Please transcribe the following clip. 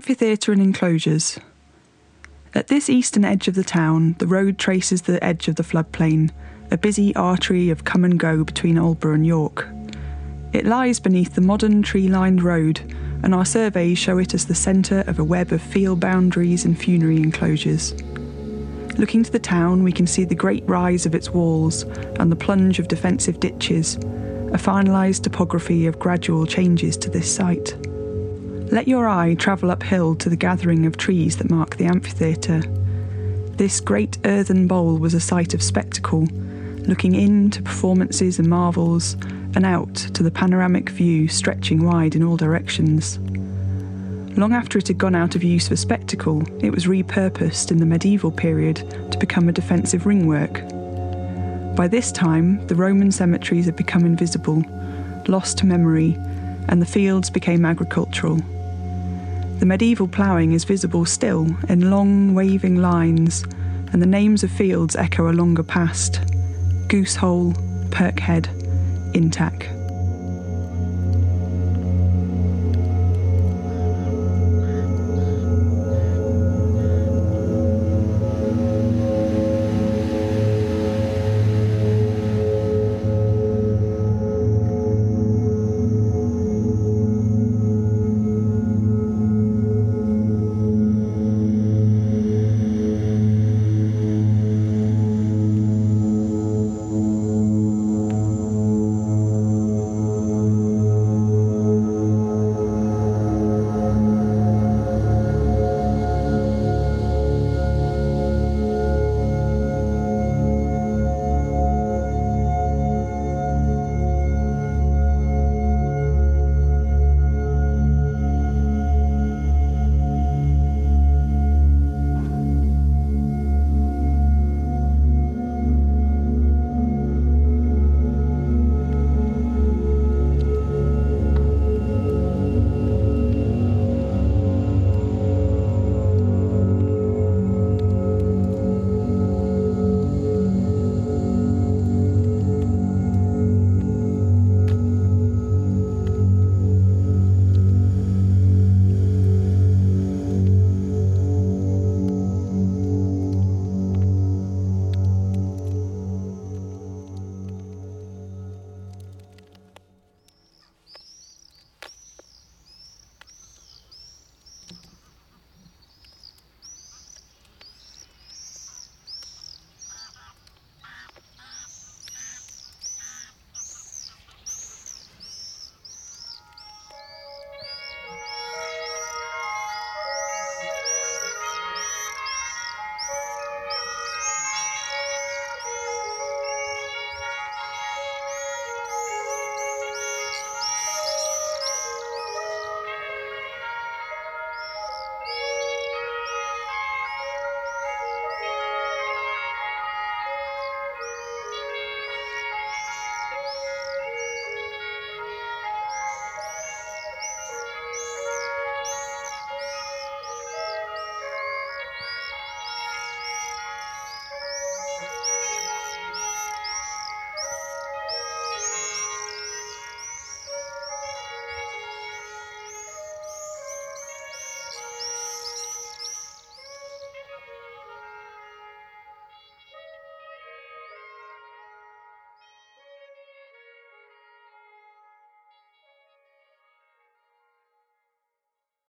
Amphitheatre and enclosures. At this eastern edge of the town, the road traces the edge of the floodplain, a busy artery of come and go between Aldborough and York. It lies beneath the modern tree lined road, and our surveys show it as the centre of a web of field boundaries and funerary enclosures. Looking to the town, we can see the great rise of its walls and the plunge of defensive ditches, a finalised topography of gradual changes to this site. Let your eye travel uphill to the gathering of trees that mark the amphitheatre. This great earthen bowl was a site of spectacle, looking in to performances and marvels, and out to the panoramic view stretching wide in all directions. Long after it had gone out of use for spectacle, it was repurposed in the medieval period to become a defensive ringwork. By this time, the Roman cemeteries had become invisible, lost to memory, and the fields became agricultural. The medieval ploughing is visible still in long waving lines, and the names of fields echo a longer past Goosehole, Pirkhead, Intack.